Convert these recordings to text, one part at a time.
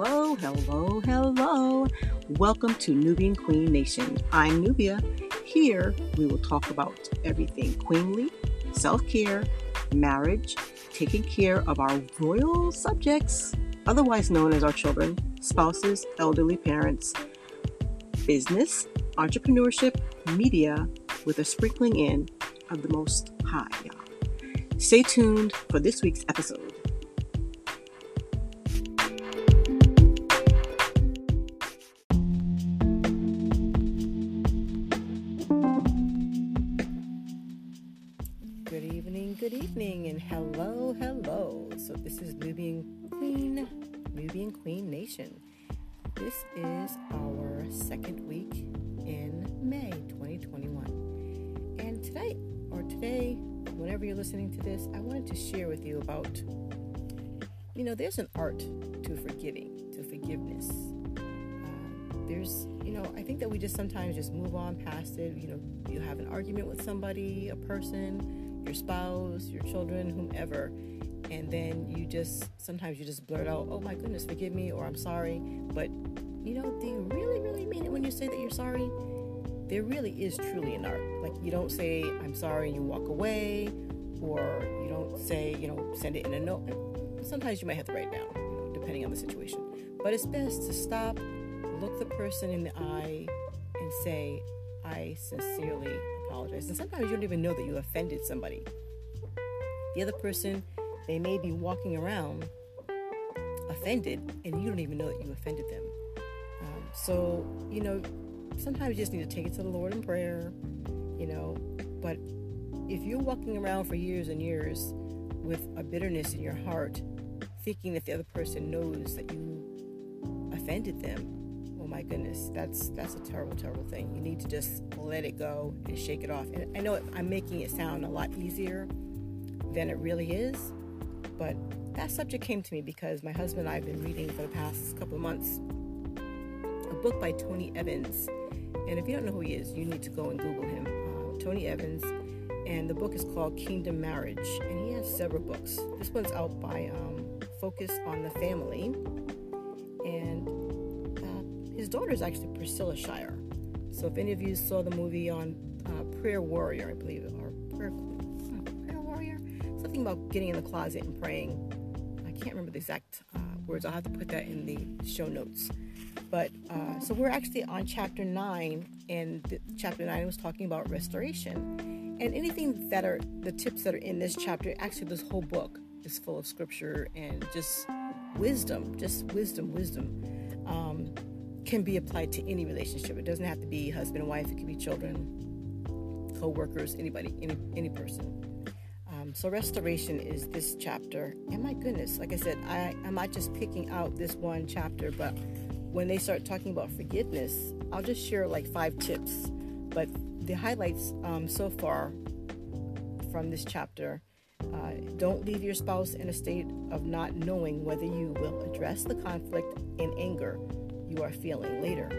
Hello, hello, hello. Welcome to Nubian Queen Nation. I'm Nubia. Here we will talk about everything queenly, self care, marriage, taking care of our royal subjects, otherwise known as our children, spouses, elderly parents, business, entrepreneurship, media, with a sprinkling in of the most high. Stay tuned for this week's episode. Hello, hello. So, this is Nubian Queen, Nubian Queen Nation. This is our second week in May 2021. And tonight, or today, whenever you're listening to this, I wanted to share with you about you know, there's an art to forgiving, to forgiveness. Uh, there's, you know, I think that we just sometimes just move on past it. You know, you have an argument with somebody, a person, your spouse, your children, whomever, and then you just sometimes you just blurt out, "Oh my goodness, forgive me," or "I'm sorry," but you know, do you really, really mean it when you say that you're sorry? There really is truly an art. Like you don't say "I'm sorry" and you walk away, or you don't say, you know, send it in a note. Sometimes you might have to write down, you know, depending on the situation. But it's best to stop, look the person in the eye, and say, "I sincerely apologize." And sometimes you don't even know that you offended somebody. The other person, they may be walking around offended, and you don't even know that you offended them. Um, so, you know, sometimes you just need to take it to the Lord in prayer, you know. But if you're walking around for years and years with a bitterness in your heart, thinking that the other person knows that you offended them, oh my goodness, that's that's a terrible, terrible thing. You need to just let it go and shake it off. And I know I'm making it sound a lot easier than it really is, but that subject came to me because my husband and I have been reading for the past couple of months a book by Tony Evans. And if you don't know who he is, you need to go and Google him. Uh, Tony Evans. And the book is called Kingdom Marriage. And he has several books. This one's out by um, Focus on the Family. His daughter is actually Priscilla Shirer. So if any of you saw the movie on uh, Prayer Warrior, I believe, or Prayer, Prayer Warrior, something about getting in the closet and praying. I can't remember the exact uh, words. I'll have to put that in the show notes. But uh, so we're actually on chapter nine, and the, chapter nine was talking about restoration. And anything that are the tips that are in this chapter, actually, this whole book is full of scripture and just wisdom, just wisdom, wisdom, um, can be applied to any relationship. It doesn't have to be husband and wife, it can be children, co workers, anybody, any, any person. Um, so restoration is this chapter. And my goodness, like I said, I, I'm not just picking out this one chapter, but when they start talking about forgiveness, I'll just share like five tips. But the highlights um, so far from this chapter uh, don't leave your spouse in a state of not knowing whether you will address the conflict in anger you are feeling later.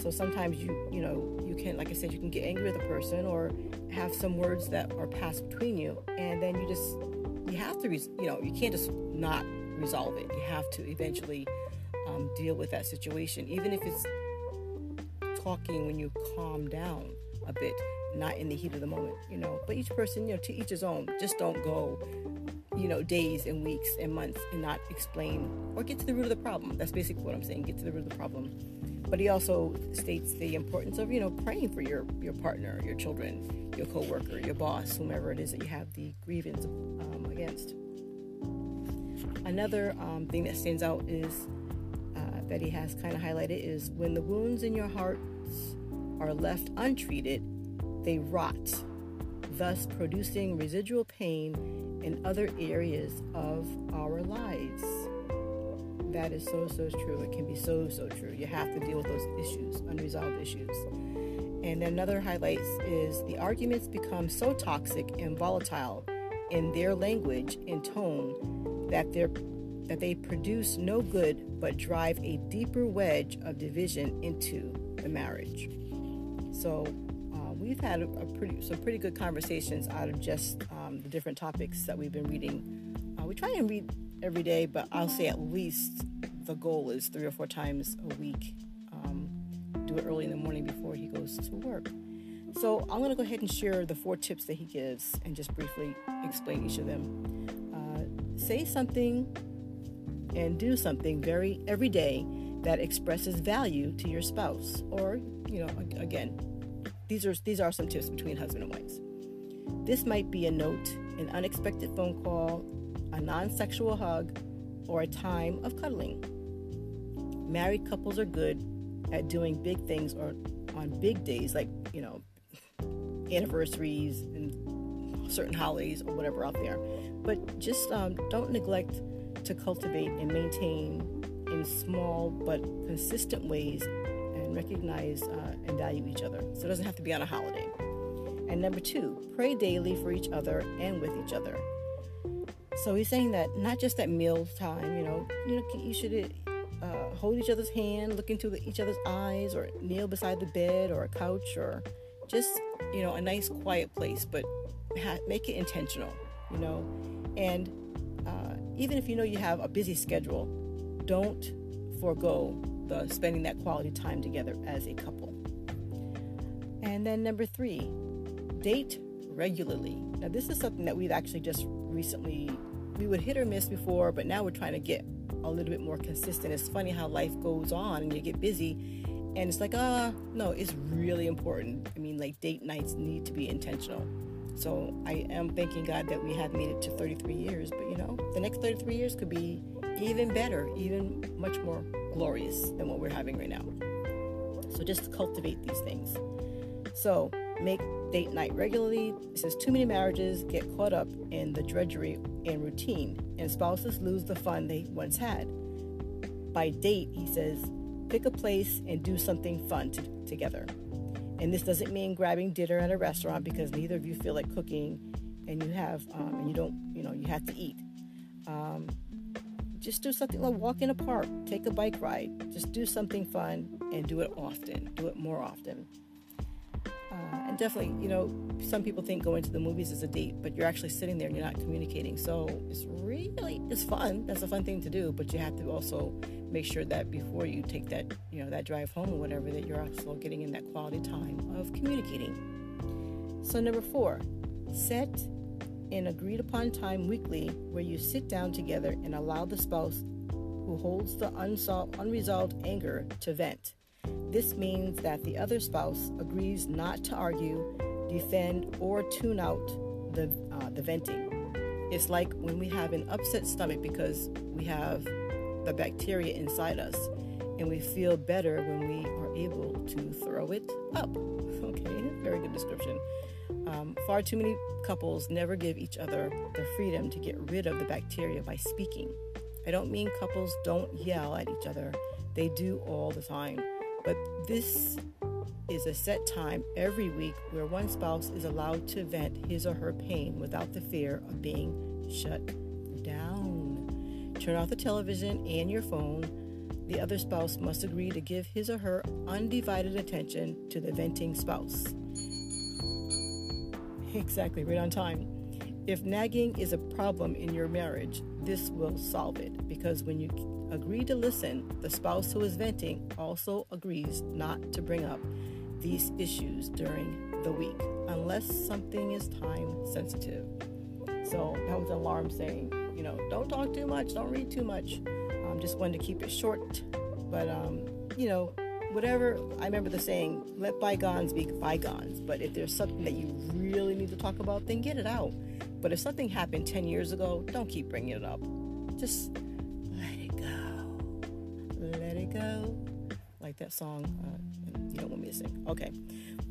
So sometimes you, you know, you can, like I said, you can get angry with a person or have some words that are passed between you, and then you just, you have to, res- you know, you can't just not resolve it. You have to eventually um, deal with that situation, even if it's talking when you calm down a bit, not in the heat of the moment, you know. But each person, you know, to each his own. Just don't go, you know, days and weeks and months and not explain or get to the root of the problem. That's basically what I'm saying. Get to the root of the problem. But he also states the importance of, you know, praying for your your partner, your children, your coworker, your boss, whomever it is that you have the grievance um, against. Another um, thing that stands out is that he has kind of highlighted is when the wounds in your hearts are left untreated, they rot, thus producing residual pain in other areas of our lives. That is so, so true. It can be so, so true. You have to deal with those issues, unresolved issues. And another highlight is the arguments become so toxic and volatile in their language and tone that they're that they produce no good but drive a deeper wedge of division into the marriage. So we've had a, a, pretty some pretty good conversations out of just um, the different topics that we've been reading. Uh, we try and read every day, but I'll say at least the goal is three or four times a week. Um, do it early in the morning before he goes to work. So I'm going to go ahead and share the four tips that he gives and just briefly explain each of them. Uh, say something and do something very every day that expresses value to your spouse or you know again these are these are some tips between husband and wives. This might be a note an unexpected phone call a non-sexual hug or a time of cuddling. Married couples are good at doing big things or on big days like you know anniversaries and certain holidays or whatever out there. But just um, don't neglect to cultivate and maintain in small but consistent ways and recognize uh, and value each other. So it doesn't have to be on a holiday. And number two, pray daily for each other and with each other. So he's saying that not just at meal time, you know, you know, you should uh, hold each other's hand, look into each other's eyes, or kneel beside the bed or a couch, or just you know a nice quiet place, but ha- make it intentional, you know, and uh, even if you know you have a busy schedule, don't forego the spending that quality time together as a couple. And then number three, date regularly. Now this is something that we've actually just recently we would hit or miss before, but now we're trying to get a little bit more consistent. It's funny how life goes on and you get busy and it's like, ah, uh, no, it's really important. I mean, like date nights need to be intentional. So I am thanking God that we have made it to 33 years, but you know, the next 33 years could be even better, even much more glorious than what we're having right now. So just cultivate these things. So make date night regularly. It says too many marriages get caught up in the drudgery and routine, and spouses lose the fun they once had. By date, he says, pick a place and do something fun to, together. And this doesn't mean grabbing dinner at a restaurant because neither of you feel like cooking and you have um, and you don't you know you have to eat. Um, just do something like walk in a park, take a bike ride, just do something fun and do it often. Do it more often. Uh, and definitely, you know, some people think going to the movies is a date, but you're actually sitting there and you're not communicating. So it's really it's fun. That's a fun thing to do, but you have to also make sure that before you take that, you know, that drive home or whatever, that you're also getting in that quality time of communicating. So number four, set an agreed upon time weekly where you sit down together and allow the spouse who holds the unsolved, unresolved anger to vent. This means that the other spouse agrees not to argue, defend, or tune out the, uh, the venting. It's like when we have an upset stomach because we have the bacteria inside us, and we feel better when we are able to throw it up. Okay, very good description. Um, far too many couples never give each other the freedom to get rid of the bacteria by speaking. I don't mean couples don't yell at each other, they do all the time. But this is a set time every week where one spouse is allowed to vent his or her pain without the fear of being shut down. Turn off the television and your phone. The other spouse must agree to give his or her undivided attention to the venting spouse. Exactly, right on time. If nagging is a problem in your marriage, this will solve it because when you agree to listen, the spouse who is venting also agrees not to bring up these issues during the week unless something is time sensitive. So that was an alarm saying, you know, don't talk too much, don't read too much. Um, just wanted to keep it short, but um, you know, whatever. I remember the saying, "Let bygones be bygones." But if there's something that you really need to talk about, then get it out. But if something happened ten years ago, don't keep bringing it up. Just let it go. Let it go. Like that song. Uh, you don't want me to sing. Okay.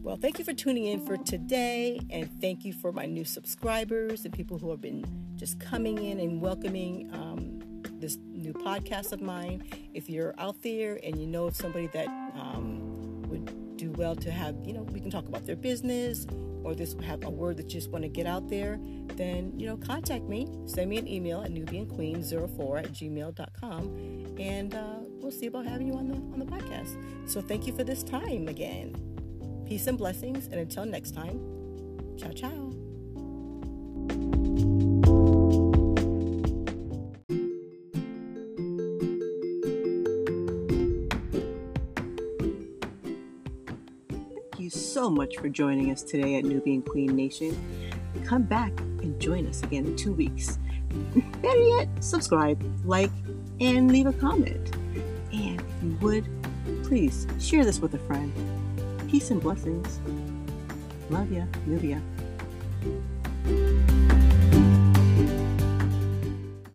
Well, thank you for tuning in for today, and thank you for my new subscribers and people who have been just coming in and welcoming um, this new podcast of mine. If you're out there and you know of somebody that um, would do well to have, you know, we can talk about their business or this have a word that you just want to get out there, then, you know, contact me. Send me an email at nubianqueen04 at gmail.com and uh, we'll see about having you on the, on the podcast. So thank you for this time again. Peace and blessings. And until next time, ciao, ciao. Much for joining us today at Nubian Queen Nation. Come back and join us again in two weeks. Better yet, subscribe, like, and leave a comment. And if you would, please share this with a friend. Peace and blessings. Love ya, Nubia.